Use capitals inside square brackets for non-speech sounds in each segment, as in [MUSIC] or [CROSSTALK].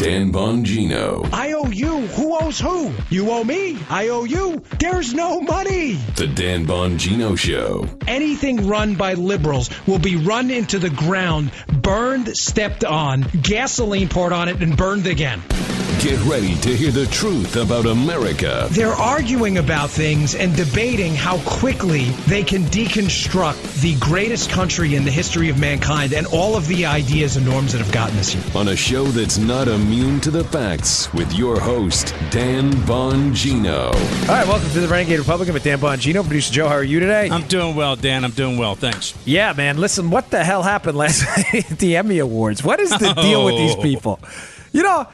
Dan Bongino. I owe you. Who owes who? You owe me. I owe you. There's no money. The Dan Bongino Show. Anything run by liberals will be run into the ground, burned, stepped on, gasoline poured on it, and burned again. Get ready to hear the truth about America. They're arguing about things and debating how quickly they can deconstruct the greatest country in the history of mankind and all of the ideas and norms that have gotten us here. On a show that's not immune to the facts with your host, Dan Bongino. All right, welcome to the Renegade Republican with Dan Bongino. Producer Joe, how are you today? I'm doing well, Dan. I'm doing well. Thanks. yeah, man. Listen, what the hell happened last [LAUGHS] night at the Emmy Awards? What is the deal with these Oh. people? You know,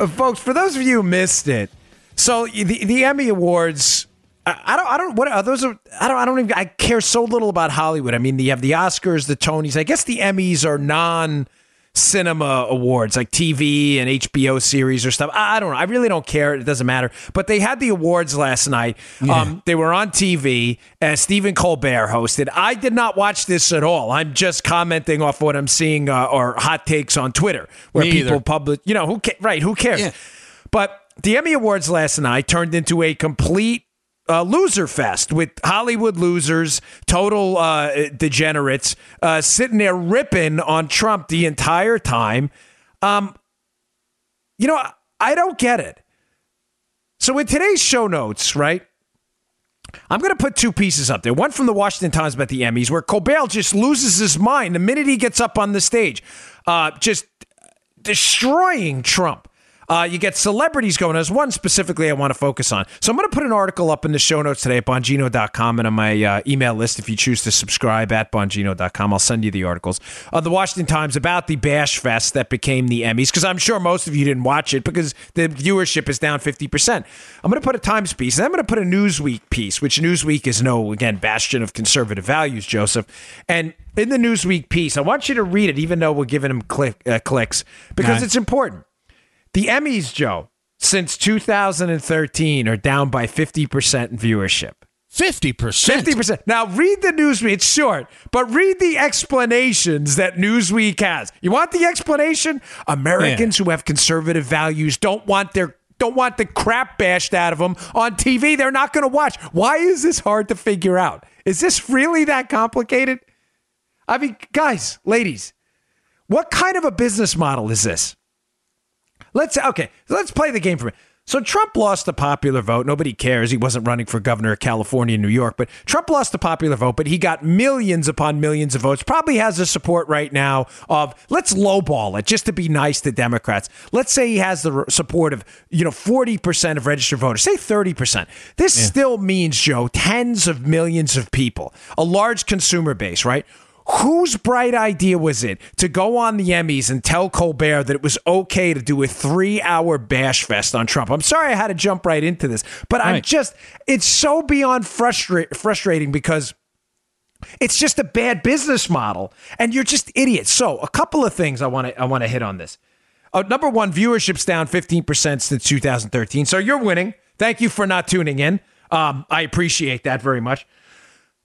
uh, folks, for those of you who missed it, so the the Emmy Awards. I I don't. I don't. What are those? Are, I don't. I don't even. I care so little about Hollywood. I mean, you have the Oscars, the Tonys. I guess the Emmys are non cinema awards like TV and HBO series or stuff. I, I don't know. I really don't care. It doesn't matter. But they had the awards last night. Um, they were on TV. Uh, Stephen Colbert hosted. I did not watch this at all. I'm just commenting off what I'm seeing uh, or hot takes on Twitter where Me people either. publish. You know who? Ca- right? Who cares? Yeah. But the Emmy Awards last night turned into a complete uh, loser fest with Hollywood losers, total uh, degenerates, uh, sitting there ripping on Trump the entire time. Um, you know, I don't get it. So in today's show notes, right? I'm going to put two pieces up there. One from the Washington Times about the Emmys, where Colbert just loses his mind the minute he gets up on the stage, uh, just destroying Trump. Uh, you get celebrities going. There's one specifically I want to focus on. So I'm going to put an article up in the show notes today at bongino.com and on my uh, email list if you choose to subscribe at bongino.com. I'll send you the articles. Uh, the Washington Times about the Bash Fest that became the Emmys, because I'm sure most of you didn't watch it because the viewership is down 50%. I'm going to put a Times piece, and I'm going to put a Newsweek piece, which Newsweek is no, again, bastion of conservative values, Joseph. And in the Newsweek piece, I want you to read it, even though we're giving them click, uh, clicks, because Okay. it's important. The Emmys, Joe, since 2013 are down by 50% in viewership. Fifty percent. 50%. Now read the Newsweek. It's short, but read the explanations that Newsweek has. You want the explanation? Americans who have conservative values don't want their don't want the crap bashed out of them on TV. They're not going to watch. Why is this hard to figure out? Is this really that complicated? I mean, guys, ladies, what kind of a business model is this? Let's okay, let's play the game for a minute. So Trump lost the popular vote. Nobody cares. He wasn't running for governor of California New York, but Trump lost the popular vote, but he got millions upon millions of votes. Probably has the support right now of let's lowball it just to be nice to Democrats. Let's say he has the support of, you know, 40% of registered voters. Say 30%. This still means, Joe, tens of millions of people. A large consumer base, right? Whose bright idea was it to go on the Emmys and tell Colbert that it was okay to do a three hour bash fest on Trump? I'm sorry I had to jump right into this, but I'm just, it's so beyond frustra- frustrating because it's just a bad business model and you're just idiots. So, a couple of things I want to I want to hit on this. Uh, number one, viewership's down 15% since 2013. So, you're winning. Thank you for not tuning in. Um, I appreciate that very much.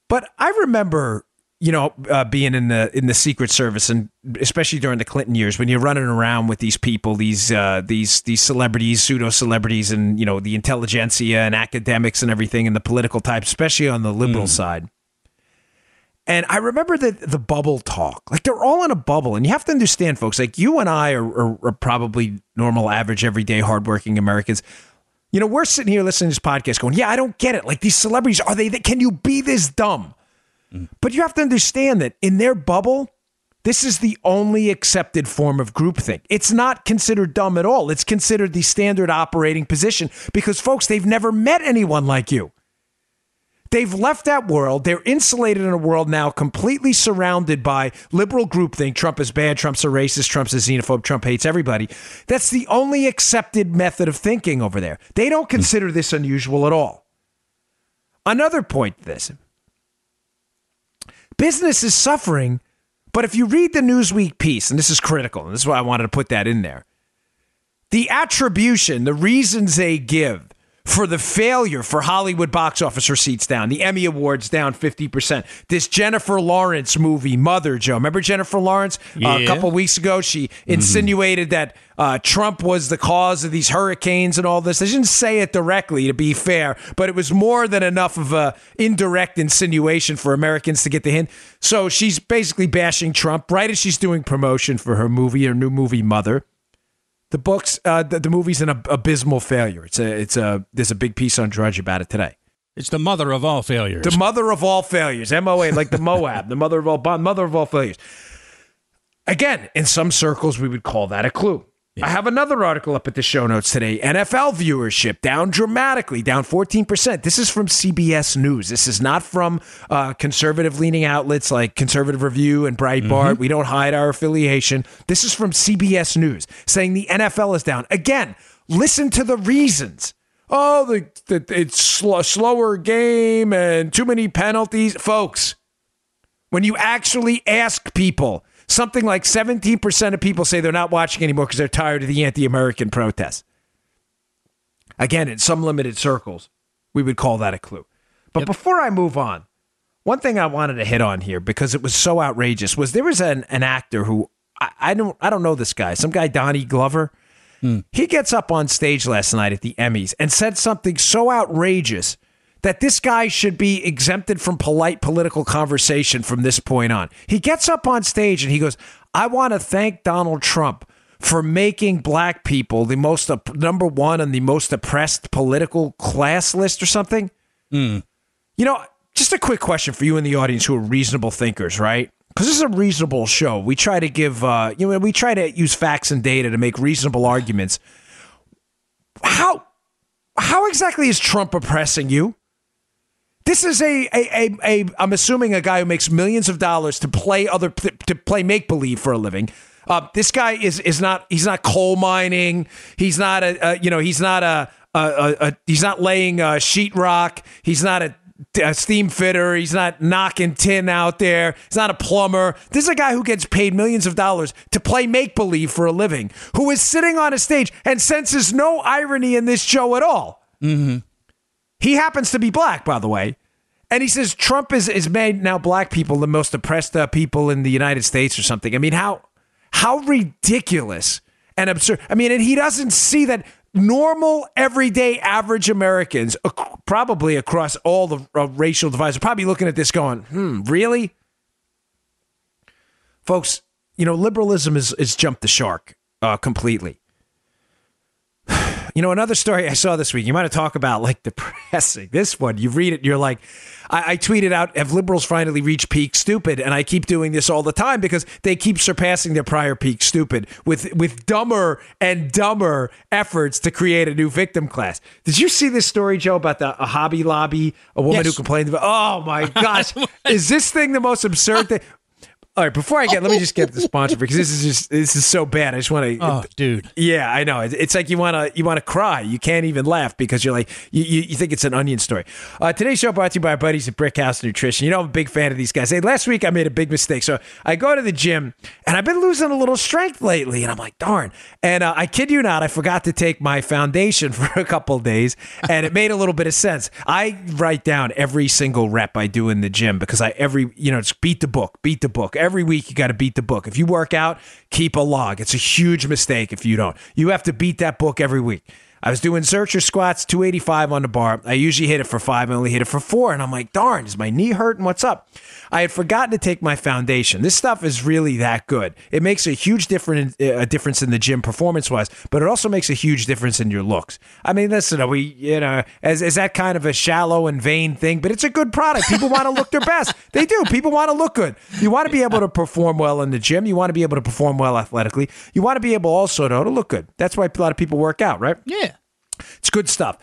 But I remember, you know, uh, being in the in the Secret Service, and especially during the Clinton years, when you're running around with these people, these uh, these these celebrities, pseudo celebrities, and you know the intelligentsia and academics and everything, and the political type, especially on the liberal side. And I remember the the bubble talk. Like they're all in a bubble, and you have to understand, folks. Like you and I are, are, are probably normal, average, everyday, hardworking Americans. You know, we're sitting here listening to this podcast, going, "Yeah, I don't get it. Like these celebrities, are they? Can you be this dumb?" But you have to understand that in their bubble, this is the only accepted form of groupthink. It's not considered dumb at all. It's considered the standard operating position because, folks, they've never met anyone like you. They've left that world. They're insulated in a world now completely surrounded by liberal groupthink. Trump is bad. Trump's a racist. Trump's a xenophobe. Trump hates everybody. That's the only accepted method of thinking over there. They don't consider this unusual at all. Another point this business is suffering, but if you read the Newsweek piece, and this is critical, and this is why I wanted to put that in there, the attribution, the reasons they give for the failure for Hollywood box office receipts down, the Emmy Awards down 50%. This Jennifer Lawrence movie, Mother, Joe. Remember Jennifer Lawrence? Uh, a couple weeks ago, she insinuated that uh, Trump was the cause of these hurricanes and all this. They didn't say it directly, to be fair, but it was more than enough of a indirect insinuation for Americans to get the hint. So she's basically bashing Trump right as she's doing promotion for her movie, her new movie, Mother. The books, uh, the, the movie's an ab- abysmal failure. It's a, it's a. There's a big piece on Drudge about it today. It's the mother of all failures. The mother of all failures, MOA, like the Moab, the mother of all bond, mother of all failures. Again, in some circles, we would call that a clue. I have another article up at the show notes today. NFL viewership down dramatically, down 14%. This is from CBS News. This is not from uh, conservative leaning outlets like Conservative Review and Breitbart. We don't hide our affiliation. This is from CBS News saying the NFL is down. Again, listen to the reasons. Oh, the, the it's sl- slower game and too many penalties. Folks, when you actually ask people, something like 17% of people say they're not watching anymore because they're tired of the anti American protests. Again, in some limited circles, we would call that a clue. But before I move on, one thing I wanted to hit on here because it was so outrageous was there was an, an actor who I, I don't I don't know this guy, some guy Donnie Glover. Hmm. He gets up on stage last night at the Emmys and said something so outrageous that this guy should be exempted from polite political conversation from this point on. He gets up on stage and he goes, I want to thank Donald Trump for making black people the most op- number one on the most oppressed political class list or something. You know, just a quick question for you in the audience who are reasonable thinkers, right? Because this is a reasonable show. We try to give, uh, you know, we try to use facts and data to make reasonable arguments. How, how exactly is Trump oppressing you? This is a, a, a, a I'm assuming a guy who makes millions of dollars to play other to play make believe for a living. Uh, this guy is is not he's not coal mining. He's not a, a you know he's not a, a, a, he's not laying uh, sheetrock. He's not a, a steam fitter. He's not knocking tin out there. He's not a plumber. This is a guy who gets paid millions of dollars to play make believe for a living. Who is sitting on a stage and senses no irony in this show at all. He happens to be black, by the way. And he says Trump is, is made now black people the most oppressed uh, people in the United States or something. I mean, how how ridiculous and absurd. I mean, and he doesn't see that normal, everyday, average Americans, ac- probably across all the uh, racial divides, are probably looking at this going, hmm, really? Folks, you know, liberalism is, is jumped the shark uh, completely. You know, another story I saw this week, you might have talked about like depressing. [LAUGHS] This one, you read it, you're like, I, I tweeted out, have liberals finally reached peak stupid? And I keep doing this all the time because they keep surpassing their prior peak stupid with, with dumber and dumber efforts to create a new victim class. Did you see this story, Joe, about the a Hobby Lobby, a woman Yes. who complained about, oh my [LAUGHS] gosh, is this thing the most absurd thing? All right, before I get, let me just get the sponsor [LAUGHS] because this is just this is so bad. I just want to. oh, dude. Yeah, I know. It's like you want to you want to cry. You can't even laugh because you're like you, you, you think it's an onion story. Uh, today's show brought to you by our buddies at Brickhouse Nutrition. You know I'm a big fan of these guys. Hey, last week I made a big mistake. So I go to the gym and I've been losing a little strength lately, and I'm like, darn. And uh, I kid you not, I forgot to take my foundation [LAUGHS] for a couple of days, and it made a little bit of sense. I write down every single rep I do in the gym because I every you know it's beat the book, beat the book. Every week you got to beat the book. If you work out, keep a log. It's a huge mistake if you don't. You have to beat that book every week. I was doing Zercher squats, 285 on the bar. I usually hit it for five. I only hit it for four. And I'm like, darn, is my knee hurting? What's up? I had forgotten to take my foundation. This stuff is really that good. It makes a huge difference, uh, a difference in the gym performance wise, but it also makes a huge difference in your looks. I mean, listen, we, you know, is, is that kind of a shallow and vain thing? But it's a good product. People want to look their best. [LAUGHS] They do. People want to look good. You want to be able to perform well in the gym. You want to be able to perform well athletically. You want to be able also, though, to look good. That's why a lot of people work out, right? Yeah. It's good stuff.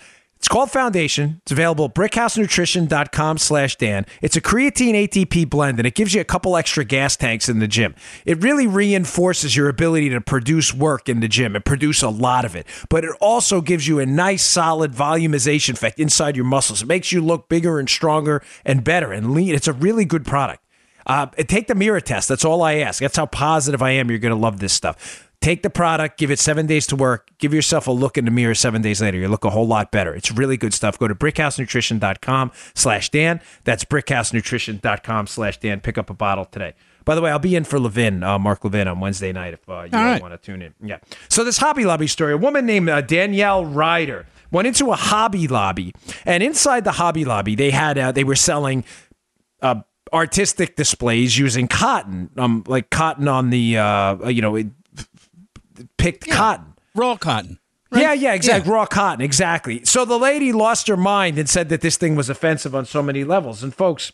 It's called Foundation. It's available at brickhousenutrition.com slash Dan. It's a creatine ATP blend, and it gives you a couple extra gas tanks in the gym. It really reinforces your ability to produce work in the gym and produce a lot of it. But it also gives you a nice, solid volumization effect inside your muscles. It makes you look bigger and stronger and better and lean. It's a really good product. Uh, take the mirror test. That's all I ask. That's how positive I am. You're going to love this stuff. Take the product, give it seven days to work, give yourself a look in the mirror seven days later. You look a whole lot better. It's really good stuff. Go to brickhousenutrition.com slash Dan. That's brickhousenutrition.com slash Dan. Pick up a bottle today. By the way, I'll be in for Levin, uh, Mark Levin, on Wednesday night if uh, you right. want to tune in. Yeah. So this Hobby Lobby story, a woman named uh, Danielle Ryder went into a Hobby Lobby, and inside the Hobby Lobby, they had uh, they were selling uh, artistic displays using cotton, um, like cotton on the uh, you know, picked cotton. Raw cotton. Yeah, yeah, exactly. Raw cotton, exactly. So the lady lost her mind and said that this thing was offensive on so many levels. And folks,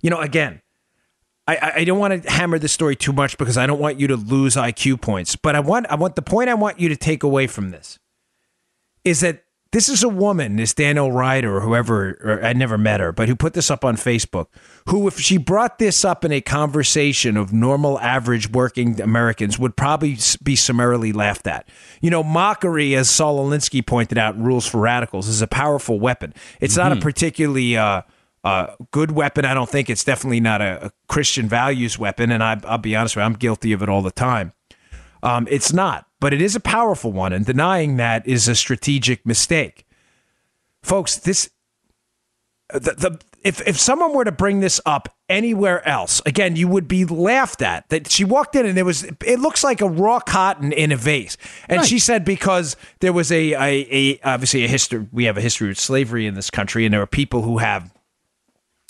you know, again, I, I- I don't want to hammer this story too much because I don't want you to lose IQ points. But I want I want the point I want you to take away from this is that this is a woman, this Daniel Ryder or whoever, or I never met her, but who put this up on Facebook, who, if she brought this up in a conversation of normal, average working Americans, would probably be summarily laughed at. You know, mockery, as Saul Alinsky pointed out in Rules for Radicals, is a powerful weapon. It's not a particularly uh, uh, good weapon. I don't think it's definitely not a, a Christian values weapon. And I, I'll be honest with you, I'm guilty of it all the time. Um, it's not, but it is a powerful one, and denying that is a strategic mistake. Folks, this the, the if if someone were to bring this up anywhere else, again, you would be laughed at. That she walked in and there was it looks like a raw cotton in a vase, and she said because there was a, a a obviously a history we have a history of slavery in this country, and there are people who have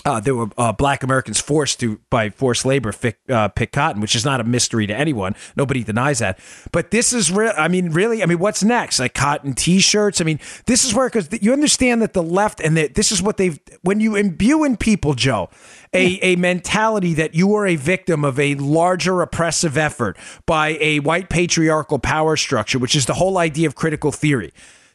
uh, there were uh, black Americans forced to, by forced labor, pick, uh, pick cotton, which is not a mystery to anyone. Nobody denies that. But this is real. I mean, really, I mean, what's next? Like cotton T-shirts. I mean, this is where because you understand that the left and that this is what they've when you imbue in people, Joe, a a mentality that you are a victim of a larger oppressive effort by a white patriarchal power structure, which is the whole idea of critical theory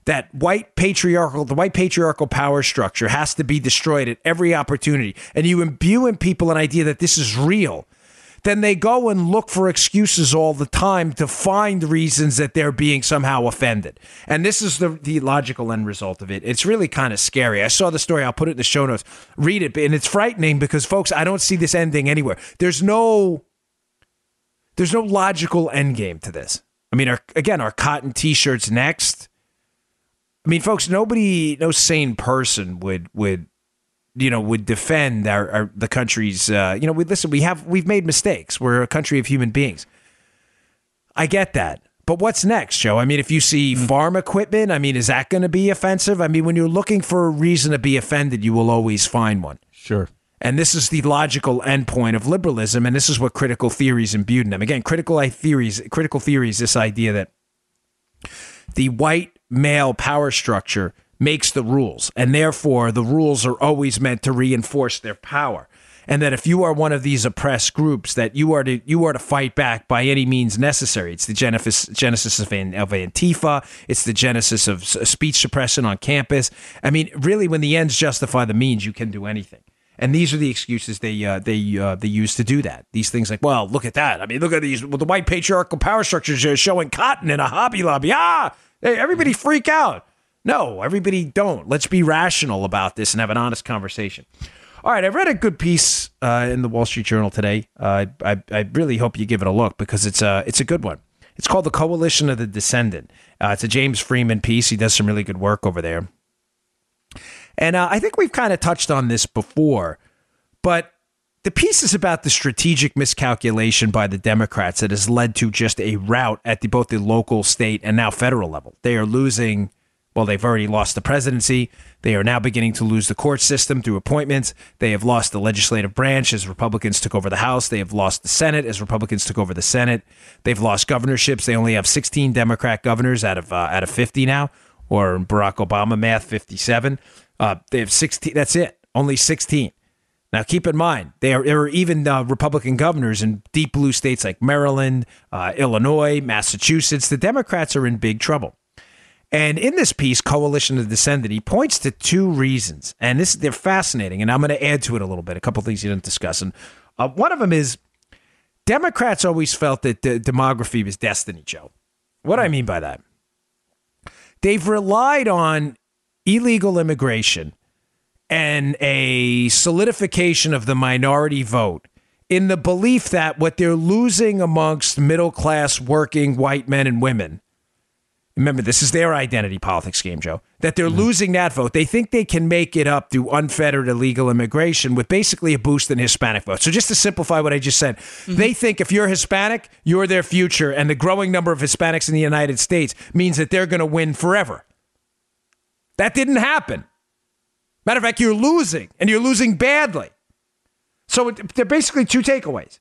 that white patriarchal the white patriarchal power structure has to be destroyed at every opportunity and you imbue in people an idea that this is real then they go and look for excuses all the time to find reasons that they're being somehow offended. And this is the, the logical end result of it. It's really kind of scary. I saw the story. I'll put it in the show notes. Read it. And it's frightening because, folks, I don't see this ending anywhere. There's no there's no logical end game to this. I mean, our, again, our cotton t-shirts next. I mean, folks, nobody, no sane person would would you know would defend our, our the country's. Uh, you know, we listen. We have we've made mistakes. We're a country of human beings. I get that. But what's next, Joe? I mean, if you see farm equipment, I mean, is that going to be offensive? I mean, when you're looking for a reason to be offended, you will always find one. Sure. And this is the logical endpoint of liberalism, and this is what critical theories imbued in them. Again, critical theories, critical theories, this idea that the white male power structure makes the rules, and therefore the rules are always meant to reinforce their power. And that if you are one of these oppressed groups, that you are to you are to fight back by any means necessary. It's the genesis genesis of, of Antifa. It's the genesis of speech suppression on campus. I mean, really, when the ends justify the means, you can do anything. And these are the excuses they uh, they uh, they use to do that. These things like, well, look at that. I mean, look at these. Well, the white patriarchal power structures are showing cotton in a Hobby Lobby. Ah, hey, everybody freak out. No, everybody don't. Let's be rational about this and have an honest conversation. All right, I read a good piece uh, in the Wall Street Journal today. Uh, I, I really hope you give it a look because it's a it's a good one. It's called "The Coalition of the Descendant." Uh, it's a James Freeman piece. He does some really good work over there. And uh, I think we've kind of touched on this before, but the piece is about the strategic miscalculation by the Democrats that has led to just a rout at the, both the local, state, and now federal level. They are losing. Well, they've already lost the presidency. They are now beginning to lose the court system through appointments. They have lost the legislative branch as Republicans took over the House. They have lost the Senate as Republicans took over the Senate. They've lost governorships. They only have 16 Democrat governors out of uh, out of 50 now, or Barack Obama math, 57. Uh, they have 16. That's it. Only 16. Now, keep in mind, there, there are even uh, Republican governors in deep blue states like Maryland, uh, Illinois, Massachusetts. The Democrats are in big trouble. And in this piece, Coalition of Descendant, he points to two reasons, and this they're fascinating. And I'm going to add to it a little bit, a couple things you didn't discuss. And uh, one of them is Democrats always felt that the demography was destiny, Joe. What do I mean by that? They've relied on illegal immigration and a solidification of the minority vote in the belief that what they're losing amongst middle class working white men and women remember this is their identity politics game joe that they're mm-hmm. losing that vote. They think they can make it up through unfettered illegal immigration with basically a boost in hispanic vote so just to simplify what i just said mm-hmm. they think if you're hispanic you're their future and the growing number of hispanics in the united states means that they're going to win forever. That didn't happen matter of fact you're losing and you're losing badly so it- they're basically two takeaways.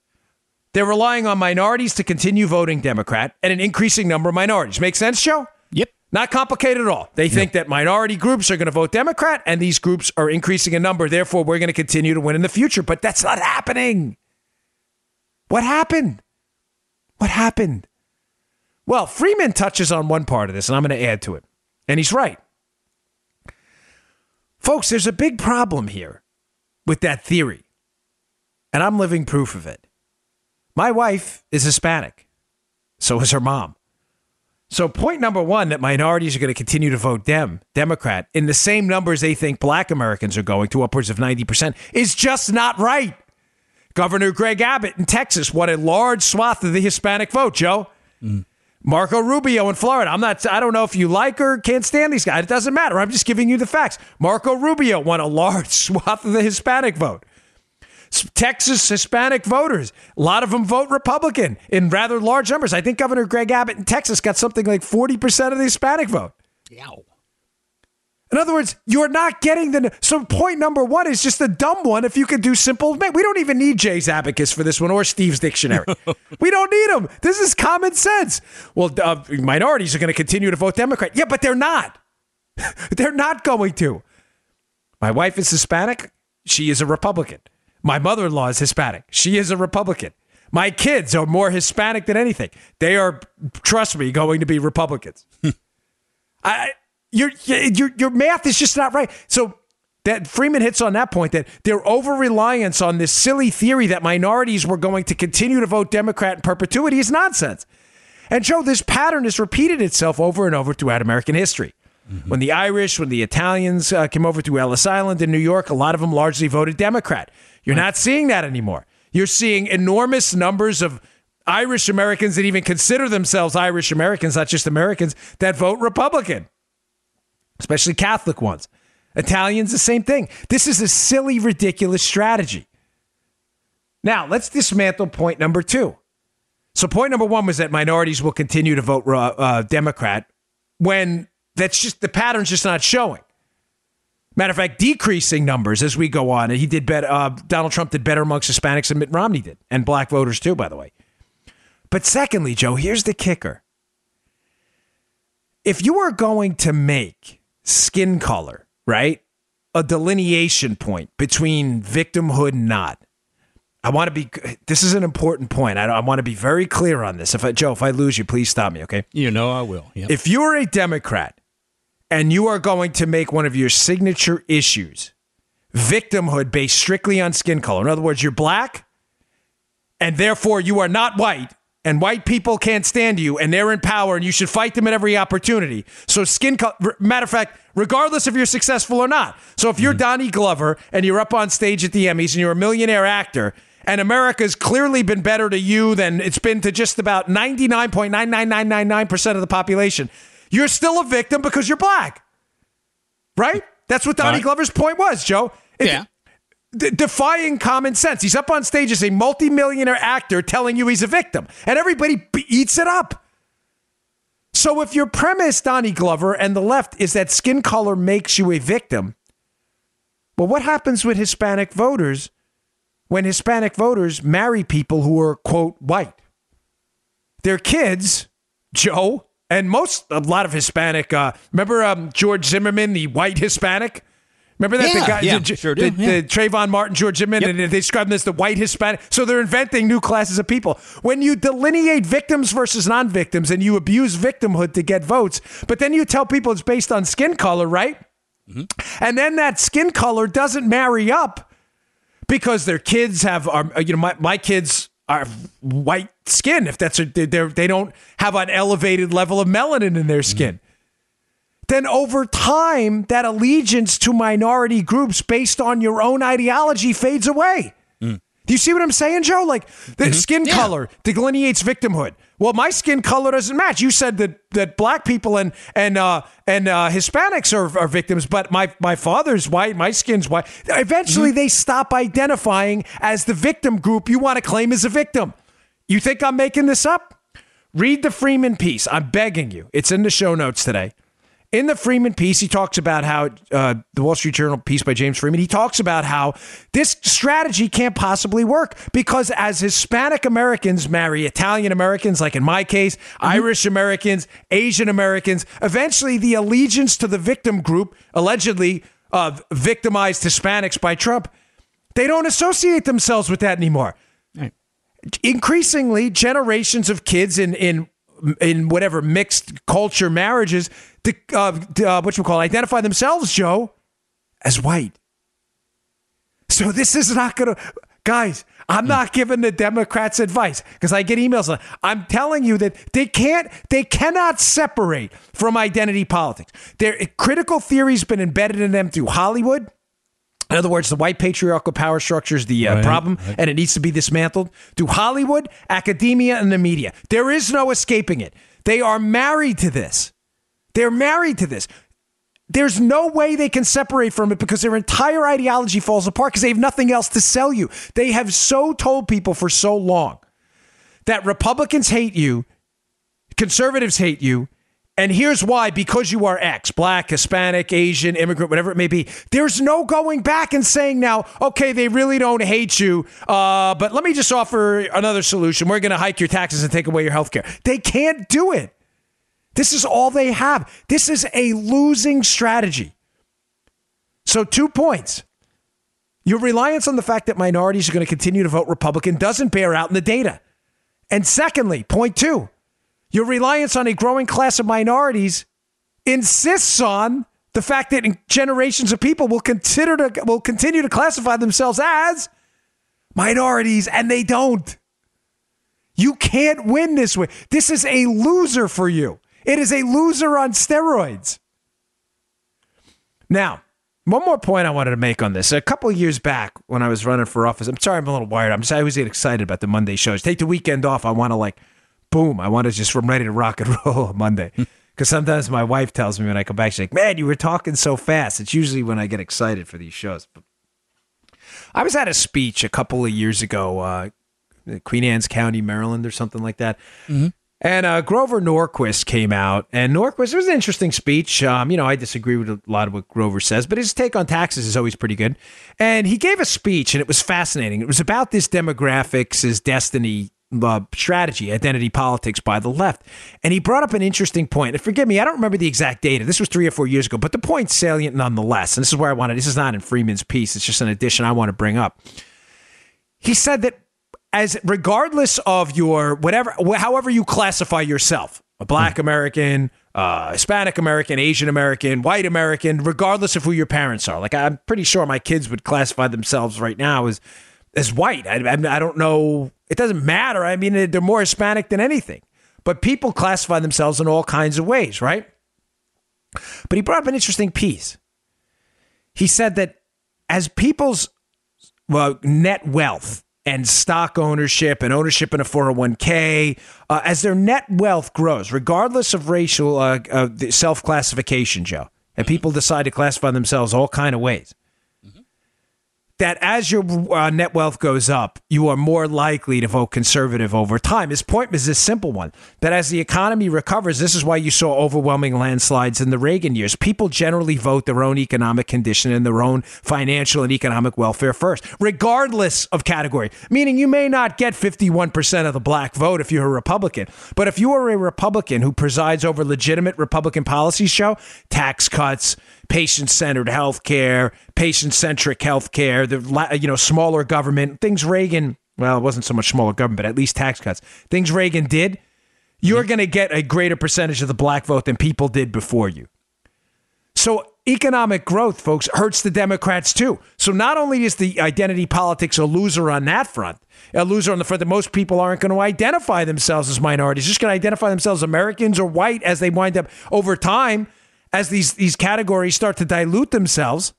They're relying on minorities to continue voting Democrat and an increasing number of minorities. Make sense, Joe? Yep. Not complicated at all. They think that minority groups are going to vote Democrat and these groups are increasing in number. Therefore, we're going to continue to win in the future. But that's not happening. What happened? What happened? Well, Freeman touches on one part of this, and I'm going to add to it. And he's right. Folks, there's a big problem here with that theory and I'm living proof of it. My wife is Hispanic, so is her mom. So, point number one that minorities are going to continue to vote Dem, Democrat, in the same numbers they think black Americans are going to upwards of 90% is just not right. Governor Greg Abbott in Texas won a large swath of the Hispanic vote, Joe. Mm. Marco Rubio in Florida. I'm not, I don't know if you like or can't stand these guys. It doesn't matter. I'm just giving you the facts. Marco Rubio won a large [LAUGHS] swath of the Hispanic vote. Texas Hispanic voters. A lot of them vote Republican in rather large numbers. I think Governor Greg Abbott in Texas got something like 40% of the Hispanic vote. Yow. In other words, you're not getting the. So, point number one is just a dumb one if you could do simple. Man, we don't even need Jay's abacus for this one or Steve's dictionary. [LAUGHS] we don't need them. This is common sense. Well, uh, minorities are going to continue to vote Democrat. Yeah, but they're not. [LAUGHS] they're not going to. My wife is Hispanic. She is a Republican. My mother in law is Hispanic. She is a Republican. My kids are more Hispanic than anything. They are, trust me, going to be Republicans. [LAUGHS] I, your, your, your math is just not right. So that Freeman hits on that point that their over reliance on this silly theory that minorities were going to continue to vote Democrat in perpetuity is nonsense. And Joe, this pattern has repeated itself over and over throughout American history. When the Irish, when the Italians uh, came over to Ellis Island in New York, a lot of them largely voted Democrat. You're not seeing that anymore. You're seeing enormous numbers of Irish Americans that even consider themselves Irish Americans, not just Americans, that vote Republican, especially Catholic ones. Italians, the same thing. This is a silly, ridiculous strategy. Now, let's dismantle point number two. So, point number one was that minorities will continue to vote uh, uh, Democrat when that's just the pattern's just not showing. Matter of fact, decreasing numbers as we go on. He did better. Uh, Donald Trump did better amongst Hispanics than Mitt Romney did, and black voters too, by the way. But secondly, Joe, here's the kicker. If you are going to make skin color, right, a delineation point between victimhood and not, I want to be. This is an important point. I, I want to be very clear on this. If I, Joe, if I lose you, please stop me. Okay. You know I will. Yep. If you are a Democrat and you are going to make one of your signature issues victimhood based strictly on skin color, in other words, you're black and therefore you are not white, and white people can't stand you and they're in power and you should fight them at every opportunity. So, skin color, matter of fact, regardless if you're successful or not. So, if you're mm-hmm. Donnie Glover and you're up on stage at the Emmys and you're a millionaire actor, and America's clearly been better to you than it's been to just about 99.99999% of the population. You're still a victim because you're black. Right? That's what Donnie Right. Glover's point was, Joe. It- yeah. D- defying common sense. He's up on stage as a multimillionaire actor telling you he's a victim, and everybody b- eats it up. So if your premise, Donnie Glover, and the left is that skin color makes you a victim, well, what happens with Hispanic voters when Hispanic voters marry people who are, quote, white? Their kids, Joe, and most, a lot of Hispanic, uh, remember um, George Zimmerman, the white Hispanic? Remember that the guy, yeah, the, sure the, do, yeah. the Trayvon Martin, George Zimmerman, Yep. and they describe them as the white Hispanic. So they're inventing new classes of people. When you delineate victims versus non-victims, and you abuse victimhood to get votes, but then you tell people it's based on skin color, right? Mm-hmm. And then that skin color doesn't marry up because their kids have, are, you know, my, my kids are white skin. If that's a, they're, they don't have an elevated level of melanin in their skin. Then over time, that allegiance to minority groups based on your own ideology fades away. Do you see what I'm saying, Joe? Like the Mm-hmm. skin color delineates victimhood. Well, my skin color doesn't match. You said that that black people and and uh, and uh, Hispanics are, are victims, but my my father's white, my skin's white. Eventually, they stop identifying as the victim group you want to claim as a victim. You think I'm making this up? Read the Freeman piece. I'm begging you. It's in the show notes today. In the Freeman piece, he talks about how uh, the Wall Street Journal piece by James Freeman. He talks about how this strategy can't possibly work because as Hispanic Americans marry Italian Americans, like in my case, Irish Americans, Asian Americans, eventually the allegiance to the victim group, allegedly uh, victimized Hispanics by Trump, they don't associate themselves with that anymore increasingly generations of kids in in in whatever mixed culture marriages to uh, uh, what you call identify themselves, Joe, as white. So this is not gonna, guys. I'm not giving the Democrats advice because I get emails. I'm telling you that they can't, they cannot separate from identity politics. Their critical theory's been embedded in them through Hollywood. In other words, the white patriarchal power structure is the uh, Right, problem, right. and it needs to be dismantled through Hollywood, academia, and the media. There is no escaping it. They are married to this. They're married to this. There's no way they can separate from it because their entire ideology falls apart because they have nothing else to sell you. They have so told people for so long that Republicans hate you, conservatives hate you, and here's why because you are X, black, Hispanic, Asian, immigrant, whatever it may be. There's no going back and saying now, okay, they really don't hate you, uh, but let me just offer another solution. We're going to hike your taxes and take away your health care. They can't do it. This is all they have. This is a losing strategy. So, two points. Your reliance on the fact that minorities are going to continue to vote Republican doesn't bear out in the data. And secondly, point two, your reliance on a growing class of minorities insists on the fact that generations of people will consider to will continue to classify themselves as minorities and they don't. You can't win this way. This is a loser for you. It is a loser on steroids. Now, one more point I wanted to make on this. A couple years back when I was running for office, I'm sorry I'm a little wired. I'm just, I always get excited about the Monday shows. Take the weekend off. I want to like, boom. I want to just, I'm ready to rock and [LAUGHS] roll on Monday. Because sometimes my wife tells me when I come back, she's like, man, you were talking so fast. It's usually when I get excited for these shows. But I was at a speech a couple of years ago, uh, Queen Anne's County, Maryland, or something like that. And uh, Grover Norquist came out, and Norquist it was an interesting speech. Um, you know, I disagree with a lot of what Grover says, but his take on taxes is always pretty good. And he gave a speech, and it was fascinating. It was about this demographics, his destiny uh, strategy, identity politics by the left. And he brought up an interesting point. And forgive me, I don't remember the exact data. This was three or four years ago, but the point's salient nonetheless. And this is where I wanted. This is not in Freeman's piece. It's just an addition I want to bring up. He said that as regardless of your whatever however you classify yourself a black american uh, hispanic american asian american white american regardless of who your parents are like i'm pretty sure my kids would classify themselves right now as as white. I, I, I don't know. It doesn't matter. I mean they're more hispanic than anything. But people classify themselves in all kinds of ways right? But he brought up an interesting piece. He said that as people's well, net wealth and stock ownership and ownership in a 401k, uh, as their net wealth grows, regardless of racial uh, uh, self classification, Joe, and people decide to classify themselves all kind of ways. That as your uh, net wealth goes up, you are more likely to vote conservative over time. His point was this simple one that as the economy recovers, this is why you saw overwhelming landslides in the Reagan years. People generally vote their own economic condition and their own financial and economic welfare first, regardless of category. Meaning you may not get 51% of the black vote if you're a Republican. But if you are a Republican who presides over legitimate Republican policies, show tax cuts, patient centered healthcare, patient centric healthcare, the you know smaller government things Reagan. Well, it wasn't so much smaller government, but at least tax cuts. Things Reagan did. You're going to get a greater percentage of the black vote than people did before you. So economic growth, folks, hurts the Democrats too. So not only is the identity politics a loser on that front, a loser on the front that most people aren't going to identify themselves as minorities, just going to identify themselves as Americans or white as they wind up over time, as these these categories start to dilute themselves.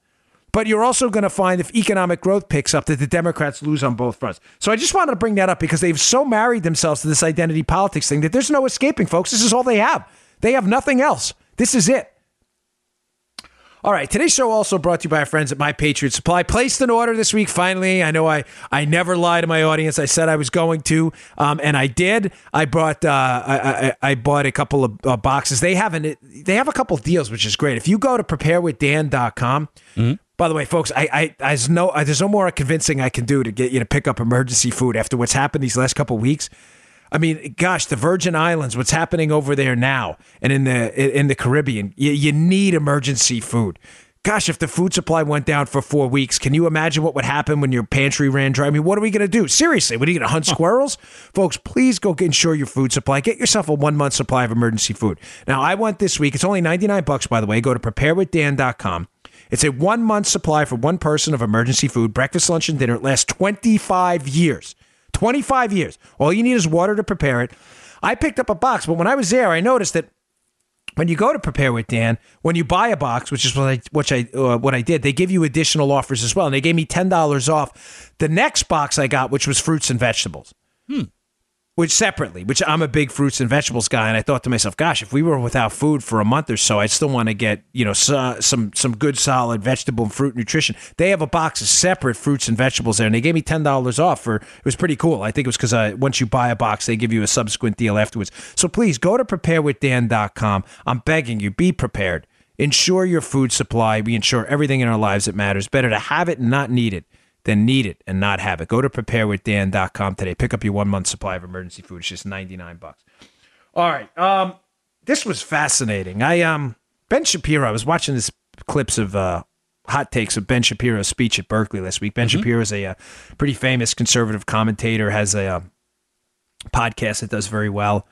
but you're also going to find if economic growth picks up that the Democrats lose on both fronts. So I just wanted to bring that up because they've so married themselves to this identity politics thing that there's no escaping, folks. This is all they have. They have nothing else. This is it. All right, today's show also brought to you by our friends at My Patriot Supply. Placed an order this week. Finally, I know I I never lie to my audience. I said I was going to, um, and I did. I brought uh, I, I, I bought a couple of uh, boxes. They have an they have a couple of deals, which is great. If you go to preparewithdan.com. Mm-hmm. By the way, folks, I, I, there's no, there's no more convincing I can do to get you to pick up emergency food after what's happened these last couple of weeks. I mean, gosh, the Virgin Islands, what's happening over there now, and in the in the Caribbean, you, you need emergency food. Gosh, if the food supply went down for four weeks, can you imagine what would happen when your pantry ran dry? I mean, what are we going to do? Seriously, what are you going to hunt squirrels? Folks, please go ensure your food supply. Get yourself a one month supply of emergency food. Now, I went this week. It's only 99 bucks, by the way. Go to preparewithdan.com. It's a one month supply for one person of emergency food, breakfast, lunch, and dinner. It lasts 25 years. 25 years. All you need is water to prepare it. I picked up a box, but when I was there, I noticed that when you go to prepare with Dan, when you buy a box, which is what I which I uh, what I did, they give you additional offers as well, and they gave me ten dollars off the next box I got, which was fruits and vegetables. Hmm which separately, which I'm a big fruits and vegetables guy, and I thought to myself, gosh, if we were without food for a month or so, I'd still want to get you know some some good solid vegetable and fruit nutrition. They have a box of separate fruits and vegetables there, and they gave me ten dollars off for. It was pretty cool. I think it was because uh, once you buy a box, they give you a subsequent deal afterwards. So please go to preparewithdan.com. I'm begging you, be prepared. Ensure your food supply. We ensure everything in our lives that matters. Better to have it and not need it than need it and not have it. Go to preparewithdan.com today. Pick up your one month supply of emergency food. It's just 99 bucks. All right. Um, this was fascinating. I um Ben Shapiro, I was watching this clips of uh hot takes of Ben Shapiro's speech at Berkeley last week. Ben mm-hmm. Shapiro is a, uh, pretty famous conservative commentator, has a, a uh, podcast that does very well.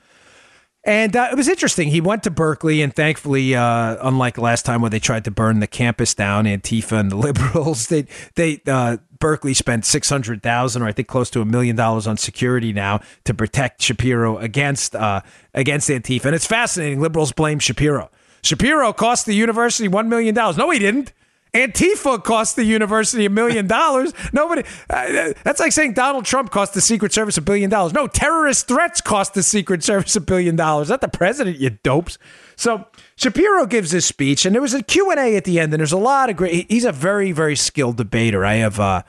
And uh, it was interesting. He went to Berkeley, and thankfully, uh, unlike last time where they tried to burn the campus down, Antifa and the [LAUGHS] liberals, they they uh, Berkeley spent six hundred thousand, or I think close to a million dollars on security now to protect Shapiro against uh, against Antifa. And it's fascinating. Liberals blame Shapiro. Shapiro cost the university one million dollars. No, he didn't. Antifa cost the university a million dollars. Nobody. Uh, that's like saying Donald Trump cost the Secret Service a billion dollars. No, terrorist threats cost the Secret Service a billion dollars. Not the president, you dopes. So Shapiro gives this speech, and there was a Q and A at the end, and there's a lot of great. He's a very, very skilled debater. I have. Uh,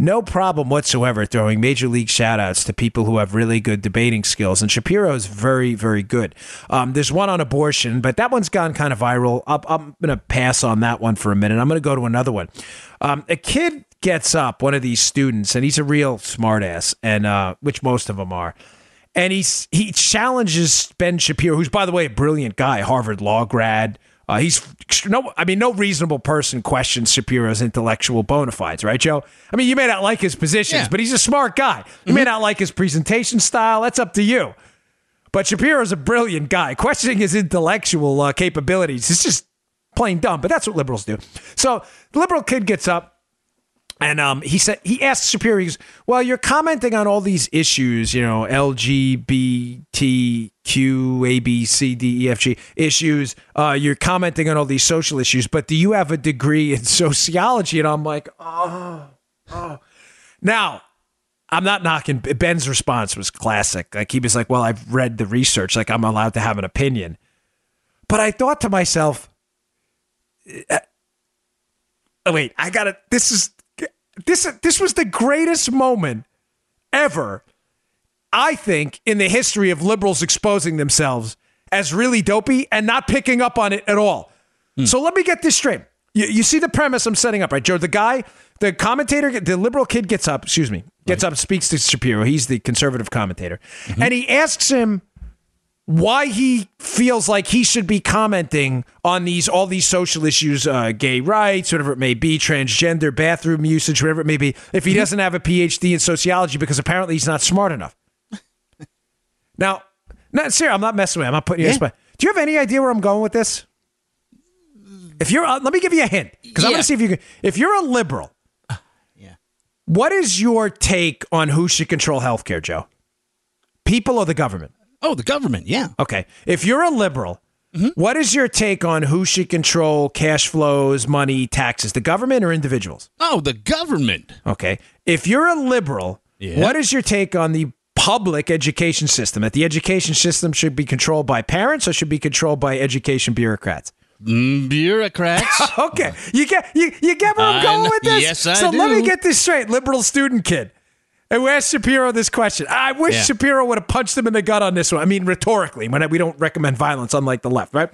no problem whatsoever throwing major league shoutouts to people who have really good debating skills. And Shapiro is very, very good. Um, there's one on abortion, but that one's gone kind of viral. I'm, I'm going to pass on that one for a minute. I'm going to go to another one. Um, a kid gets up, one of these students, and he's a real smartass, and uh, which most of them are. And he's he challenges Ben Shapiro, who's by the way a brilliant guy, Harvard law grad. Uh, he's no, I mean, no reasonable person questions Shapiro's intellectual bona fides, right, Joe? I mean, you may not like his positions, yeah. but he's a smart guy. You mm-hmm. may not like his presentation style. That's up to you. But Shapiro's a brilliant guy. Questioning his intellectual uh, capabilities is just plain dumb, but that's what liberals do. So the liberal kid gets up and um, he said he asked goes, "Well, you're commenting on all these issues, you know, LGBTQ, A, B, C, D, E, F, G issues. Uh, you're commenting on all these social issues, but do you have a degree in [LAUGHS] sociology?" And I'm like, "Oh, oh." Now, I'm not knocking. Ben's response was classic. Like he was like, "Well, I've read the research. Like I'm allowed to have an opinion." But I thought to myself, uh, "Oh wait, I got to This is this this was the greatest moment ever, I think, in the history of liberals exposing themselves as really dopey and not picking up on it at all. Hmm. So let me get this straight. You, you, see the premise I'm setting up, right, Joe? The guy, the commentator, the liberal kid gets up, excuse me, gets right. up, speaks to Shapiro. He's the conservative commentator. Mm-hmm. And he asks him why he feels like he should be commenting on these all these social issues, uh, gay rights, whatever it may be, transgender, bathroom usage, whatever it may be, if he doesn't have a PhD in sociology because apparently he's not smart enough. [LAUGHS] now, not serious, I'm not messing with. You. I'm not putting you yeah. spot. Do you have any idea where I'm going with this? If you're, uh, let me give you a hint because yeah. I'm going to see if you can. If you're a liberal, yeah. What is your take on who should control healthcare, Joe? People or the government? Oh, the government, yeah. Okay. If you're a liberal, What is your take on who should control cash flows, money, taxes, the government or individuals? Oh, the government. Okay. If you're a liberal, Yeah. what is your take on the public education system? That the education system should be controlled by parents or should be controlled by education bureaucrats? Mm, bureaucrats. [LAUGHS] Okay, you get you, you get where I'm going with this. yes, I so let me get this straight, liberal student kid. And we asked Shapiro this question. I wish Yeah. Shapiro would have punched him in the gut on this one. I mean, rhetorically, when we don't recommend violence, unlike the left, right?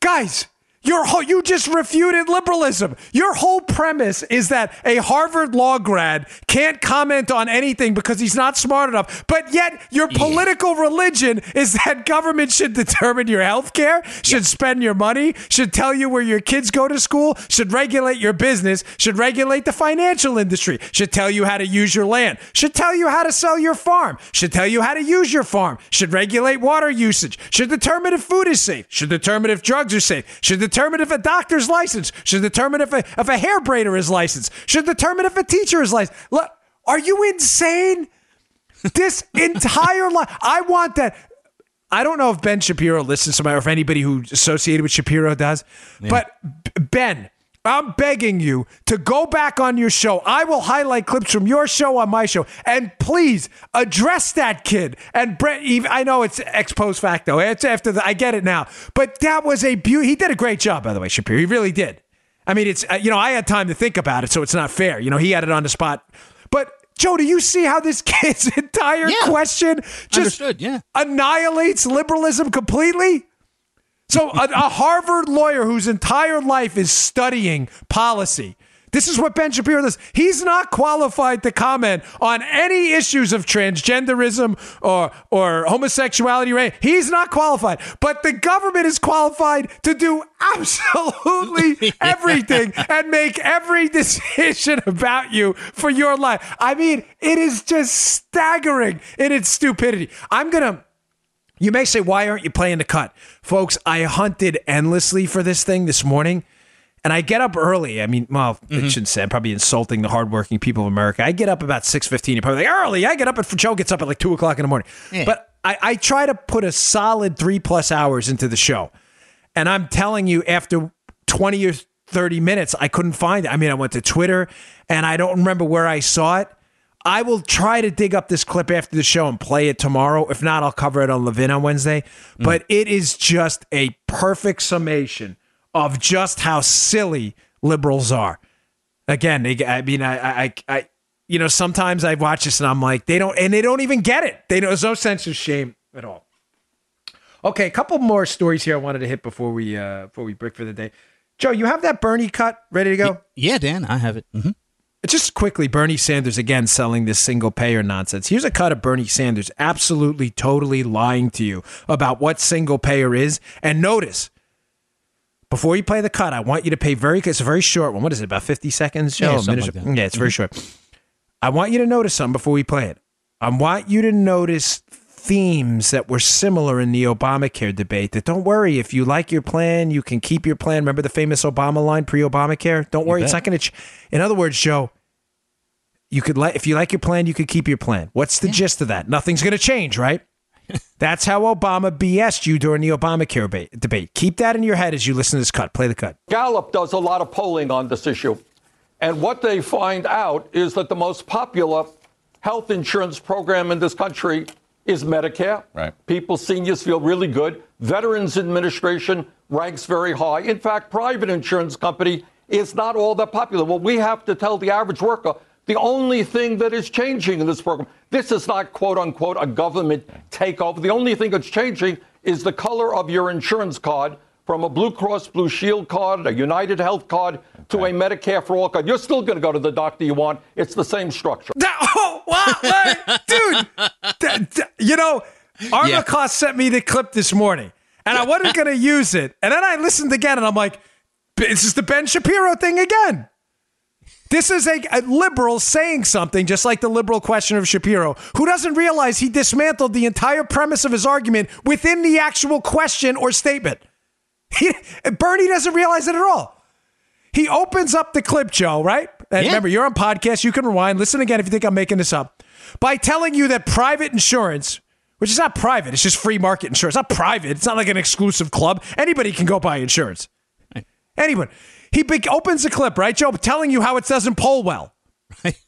Guys, your whole, you just refuted liberalism. Your whole premise is that a Harvard law grad can't comment on anything because he's not smart enough. But yet, your political religion is that government should determine your health care, should spend your money, should tell you where your kids go to school, should regulate your business, should regulate the financial industry, should tell you how to use your land, should tell you how to sell your farm, should tell you how to use your farm, should regulate water usage, should determine if food is safe, should determine if drugs are safe, should determine if a doctor's licensed, should determine if a, if a hair braider is licensed, should determine if a teacher is licensed. Look, are you insane? This [LAUGHS] entire life, I want that. I don't know if Ben Shapiro listens to my, or if anybody who's associated with Shapiro does, but Ben, I'm begging you to go back on your show. I will highlight clips from your show on my show, and please address that kid. And Brett, I know it's ex post facto. It's after the, I get it now, but that was a beauty. He did a great job, by the way, Shapiro. He really did. I mean, it's uh, you know I had time to think about it, so it's not fair. You know, he had it on the spot, but. Joe, do you see how this [LAUGHS] kid's entire Yeah. question just Understood, yeah. annihilates liberalism completely? So, a, a Harvard lawyer whose entire life is studying policy. This is what Ben Shapiro does. He's not qualified to comment on any issues of transgenderism or or homosexuality. Right? He's not qualified. But the government is qualified to do absolutely [LAUGHS] everything and make every decision about you for your life. I mean, it is just staggering in its stupidity. I'm gonna. You may say, why aren't you playing the cut? Folks, I hunted endlessly for this thing this morning. And I get up early. I mean, well, I mm-hmm. shouldn't say. I'm probably insulting the hardworking people of America. I get up about six fifteen. You're probably like early. I get up at Joe gets up at like two o'clock in the morning. But I, I try to put a solid three plus hours into the show, and I'm telling you, after twenty or thirty minutes, I couldn't find it. I mean, I went to Twitter, and I don't remember where I saw it. I will try to dig up this clip after the show and play it tomorrow. If not, I'll cover it on Levin on Wednesday. But it is just a perfect summation of just how silly liberals are. Again, I mean, I, I, I, you know, sometimes I watch this and I'm like, they don't, and they don't even get it. They there's no sense of shame at all. Okay, a couple more stories here I wanted to hit before we uh before we break for the day. Joe, you have that Bernie cut ready to go? Yeah, Dan, I have it. hmm Just quickly, Bernie Sanders again selling this single payer nonsense. Here's a cut of Bernie Sanders absolutely, totally lying to you about what single payer is. And notice, before you play the cut, I want you to pay very, it's a very short one. What is it, about 50 seconds, Joe? Yeah, like. Yeah, it's very short. I want you to notice something before we play it. I want you to notice themes that were similar in the Obamacare debate. That don't worry, if you like your plan, you can keep your plan. Remember the famous Obama line pre Obamacare? Don't worry, it's not going to. Ch- in other words, Joe, you could let if you like your plan, you could keep your plan. What's the gist of that? Nothing's going to change, right? [LAUGHS] That's how Obama BS'd you during the Obamacare ba- debate. Keep that in your head as you listen to this cut. Play the cut. Gallup does a lot of polling on this issue. And what they find out is that the most popular health insurance program in this country is Medicare. Right. People, seniors feel really good. Veterans Administration ranks very high. In fact, private insurance company is not all that popular. Well, we have to tell the average worker the only thing that is changing in this program, this is not quote unquote a government takeover. The only thing that's changing is the color of your insurance card from a Blue Cross Blue Shield card, a United Health card, to a Medicare for All card. You're still going to go to the doctor you want. It's the same structure. That- [LAUGHS] oh, wow, hey, dude. That- that- you know, Arma Yeah. sent me the clip this morning, and I wasn't going to use it. And then I listened again, and I'm like, this is the Ben Shapiro thing again. This is a, a liberal saying something, just like the liberal question of Shapiro, who doesn't realize he dismantled the entire premise of his argument within the actual question or statement. [LAUGHS] He, Bernie doesn't realize it at all. He opens up the clip, Joe, right? And Yeah. remember, you're on podcast. You can rewind. Listen again if you think I'm making this up. By telling you that private insurance, which is not private. It's just free market insurance. It's not private. It's not like an exclusive club. Anybody can go buy insurance. Anyone. He big, opens the clip, right, Joe, telling you how it doesn't poll well. Right.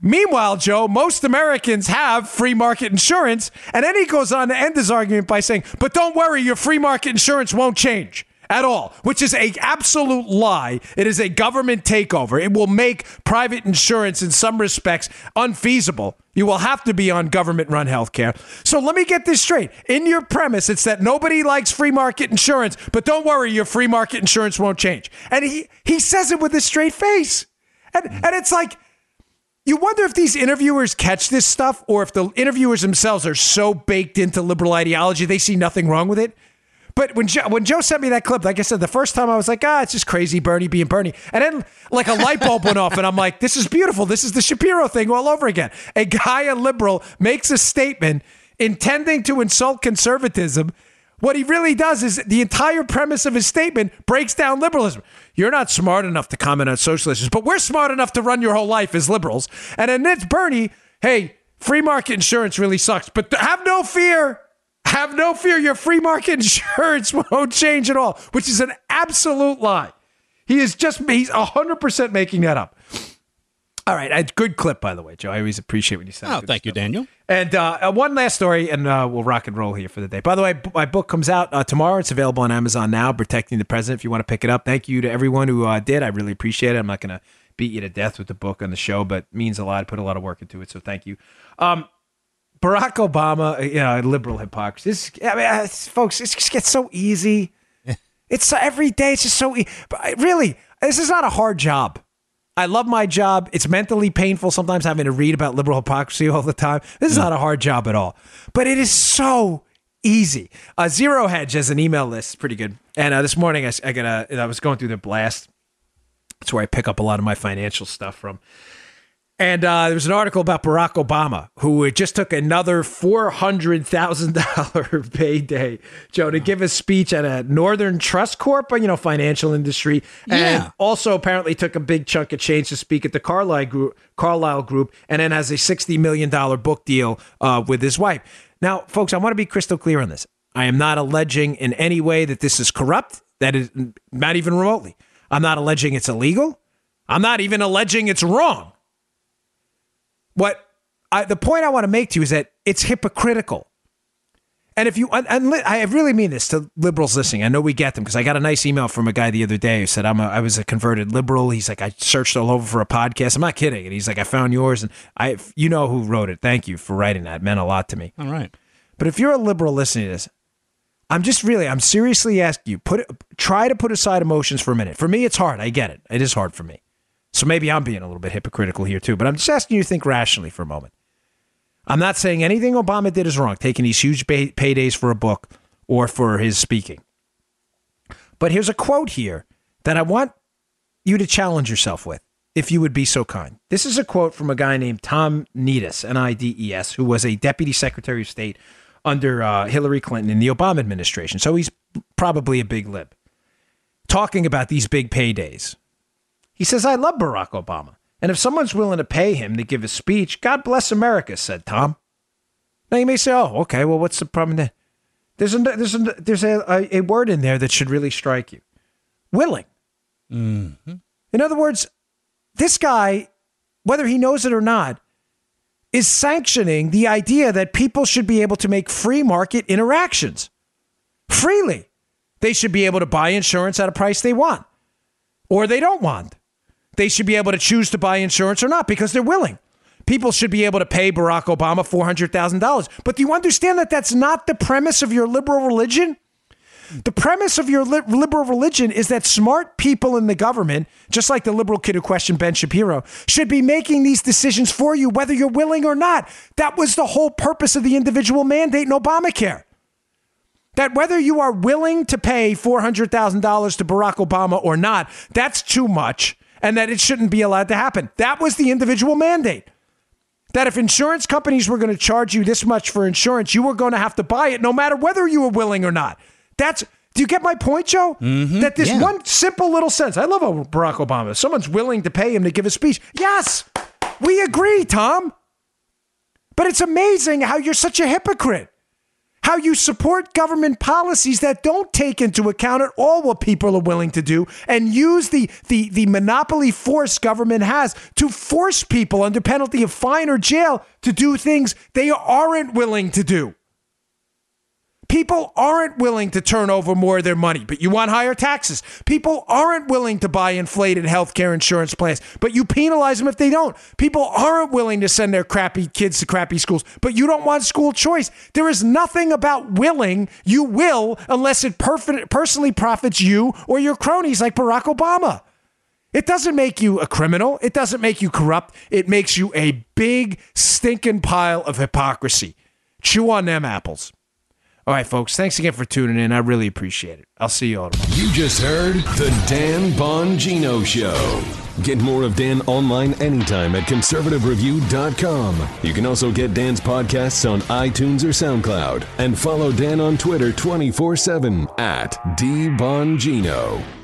Meanwhile, Joe, most Americans have free market insurance. And then he goes on to end his argument by saying, but don't worry, your free market insurance won't change at all, which is a absolute lie. It is a government takeover. It will make private insurance in some respects unfeasible. You will have to be on government run healthcare. So let me get this straight. In your premise, it's that nobody likes free market insurance, but don't worry, your free market insurance won't change. And he he says it with a straight face. And and it's like you wonder if these interviewers catch this stuff or if the interviewers themselves are so baked into liberal ideology they see nothing wrong with it. But when Joe, when Joe sent me that clip, like I said, the first time I was like, ah, it's just crazy, Bernie being Bernie. And then like a light bulb went off, and I'm like, this is beautiful. This is the Shapiro thing all over again. A guy, a liberal, makes a statement intending to insult conservatism. What he really does is the entire premise of his statement breaks down liberalism. You're not smart enough to comment on social issues, but we're smart enough to run your whole life as liberals. And then it's Bernie, hey, free market insurance really sucks, but have no fear. Have no fear. Your free market [LAUGHS] insurance won't change at all, which is an absolute lie. He is just, he's 100% making that up. All right. I, good clip, by the way, Joe. I always appreciate when you say. Oh, thank you. Daniel. And uh, uh, one last story, and uh, we'll rock and roll here for the day. By the way, my book comes out uh, tomorrow. It's available on Amazon now, Protecting the President, if you want to pick it up. Thank you to everyone who uh, did. I really appreciate it. I'm not going to beat you to death with the book on the show, but it means a lot. I put a lot of work into it, so thank you. Um, Barack Obama, uh, you know, liberal hypocrisy. This, I mean, uh, folks, it just gets so easy. It's every day. It's just so e- but I- really. This is not a hard job. I love my job. It's mentally painful sometimes having to read about liberal hypocrisy all the time. This is not a hard job at all, but it is so easy. Uh, Zero Hedge has an email list. Pretty good. And uh, this morning I got a, I was going through the blast. That's where I pick up a lot of my financial stuff from. And uh, there was an article about Barack Obama, who just took another four hundred thousand dollar [LAUGHS] payday, Joe, to give a speech at a Northern Trust Corp, you know, financial industry, and Yeah. also apparently took a big chunk of change to speak at the Carlyle Group, Carlyle Group, and then has a sixty million dollar book deal uh, with his wife. Now, folks, I want to be crystal clear on this. I am not alleging in any way that this is corrupt. That is not even remotely. I'm not alleging it's illegal. I'm not even alleging it's wrong. What I, the point I want to make to you is that it's hypocritical. And if you, and, I really mean this to liberals listening. I know we get them because I got a nice email from a guy the other day who said I'm a, I was a converted liberal. He's like, I searched all over for a podcast. I'm not kidding. And he's like, I found yours, and I, you know who wrote it. Thank you for writing that. It meant a lot to me. All right. But if you're a liberal listening to this, I'm just really, I'm seriously asking you, put it, try to put aside emotions for a minute. For me, it's hard. I get it. It is hard for me. So maybe I'm being a little bit hypocritical here too. But I'm just asking you to think rationally for a moment. I'm not saying anything Obama did is wrong, taking these huge pay- paydays for a book or for his speaking. But here's a quote here that I want you to challenge yourself with, if you would be so kind. This is a quote from a guy named Tom Nides, N I D E S, who was a deputy secretary of state under uh, Hillary Clinton in the Obama administration. So he's probably a big lib. Talking about these big paydays. He says, I love Barack Obama. And if someone's willing to pay him to give a speech, God bless America, said Tom. Now you may say, oh, okay, well, what's the problem there? There's a, there's a, there's a, a, a word in there that should really strike you willing. Mm-hmm. In other words, this guy, whether he knows it or not, is sanctioning the idea that people should be able to make free market interactions freely. They should be able to buy insurance at a price they want or they don't want. They should be able to choose to buy insurance or not because they're willing. People should be able to pay Barack Obama $400,000. But do you understand that that's not the premise of your liberal religion? The premise of your li- liberal religion is that smart people in the government, just like the liberal kid who questioned Ben Shapiro, should be making these decisions for you, whether you're willing or not. That was the whole purpose of the individual mandate in Obamacare. That whether you are willing to pay $400,000 to Barack Obama or not, that's too much, and that it shouldn't be allowed to happen. That was the individual mandate. That if insurance companies were going to charge you this much for insurance, you were going to have to buy it no matter whether you were willing or not. That's do you get my point, Joe? Mm-hmm. that this yeah. one simple little sense. I love Barack Obama. Someone's willing to pay him to give a speech, yes, we agree, Tom. But it's amazing how you're such a hypocrite. How you support government policies that don't take into account at all what people are willing to do and use the, the, the monopoly force government has to force people under penalty of fine or jail to do things they aren't willing to do. People aren't willing to turn over more of their money, but you want higher taxes. People aren't willing to buy inflated healthcare insurance plans, but you penalize them if they don't. People aren't willing to send their crappy kids to crappy schools, but you don't want school choice. There is nothing about willing. You will unless it perf- personally profits you or your cronies like Barack Obama. It doesn't make you a criminal. It doesn't make you corrupt. It makes you a big, stinking pile of hypocrisy. Chew on them apples. All right, folks. Thanks again for tuning in. I really appreciate it. I'll see you all tomorrow. You just heard the Dan Bongino Show. Get more of Dan online anytime at conservativereview.com. You can also get Dan's podcasts on iTunes or SoundCloud. And follow Dan on Twitter 24 7 at DBongino.